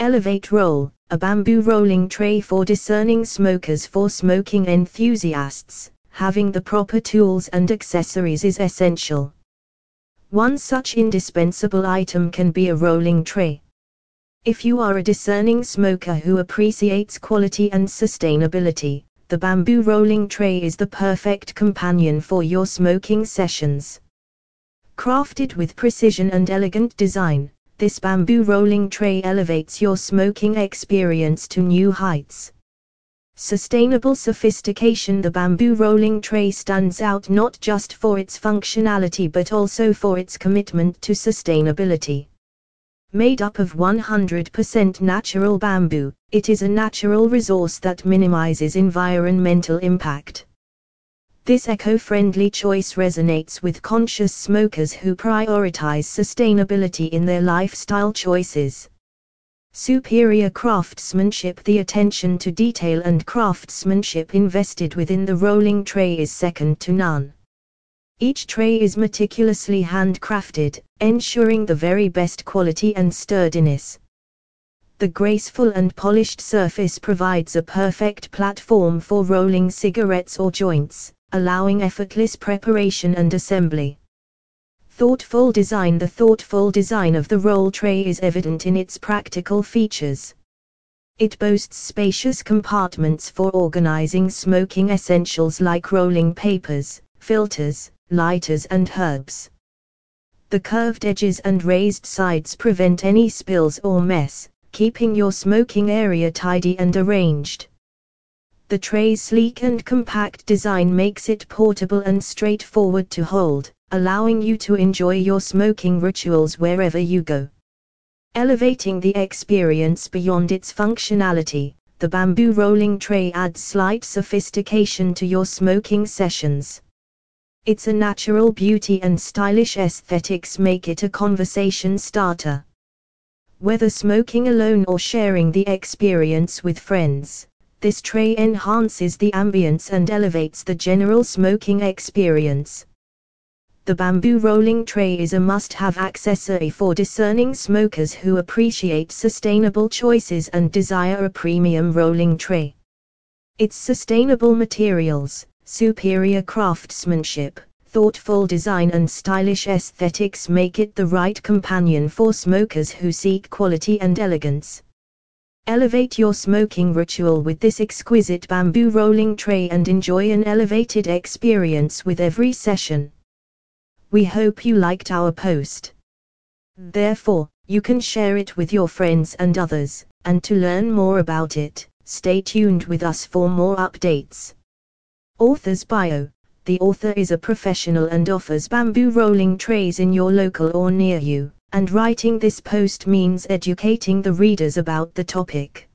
Elevate Roll, a bamboo rolling tray for discerning smokers for smoking enthusiasts, having the proper tools and accessories is essential. One such indispensable item can be a rolling tray. If you are a discerning smoker who appreciates quality and sustainability, the bamboo rolling tray is the perfect companion for your smoking sessions. Crafted with precision and elegant design, this bamboo rolling tray elevates your smoking experience to new heights. Sustainable sophistication The bamboo rolling tray stands out not just for its functionality but also for its commitment to sustainability. Made up of 100% natural bamboo, it is a natural resource that minimizes environmental impact. This eco-friendly choice resonates with conscious smokers who prioritize sustainability in their lifestyle choices. Superior craftsmanship The attention to detail and craftsmanship invested within the rolling tray is second to none. Each tray is meticulously handcrafted, ensuring the very best quality and sturdiness. The graceful and polished surface provides a perfect platform for rolling cigarettes or joints, allowing effortless preparation and assembly. Thoughtful design The thoughtful design of the roll tray is evident in its practical features. It boasts spacious compartments for organizing smoking essentials like rolling papers, filters, lighters and herbs. The curved edges and raised sides prevent any spills or mess, keeping your smoking area tidy and arranged. The tray's sleek and compact design makes it portable and straightforward to hold, allowing you to enjoy your smoking rituals wherever you go. Elevating the experience beyond its functionality, the bamboo rolling tray adds slight sophistication to your smoking sessions. Its a natural beauty and stylish aesthetics make it a conversation starter. Whether smoking alone or sharing the experience with friends, this tray enhances the ambience and elevates the general smoking experience. The bamboo rolling tray is a must-have accessory for discerning smokers who appreciate sustainable choices and desire a premium rolling tray. Its sustainable materials, superior craftsmanship, thoughtful design and stylish aesthetics make it the right companion for smokers who seek quality and elegance. Elevate your smoking ritual with this exquisite bamboo rolling tray and enjoy an elevated experience with every session. We hope you liked our post. Therefore, you can share it with your friends and others, and to learn more about it, stay tuned with us for more updates. Author's Bio The author is a professional and offers bamboo rolling trays in your local or near you and writing this post means educating the readers about the topic.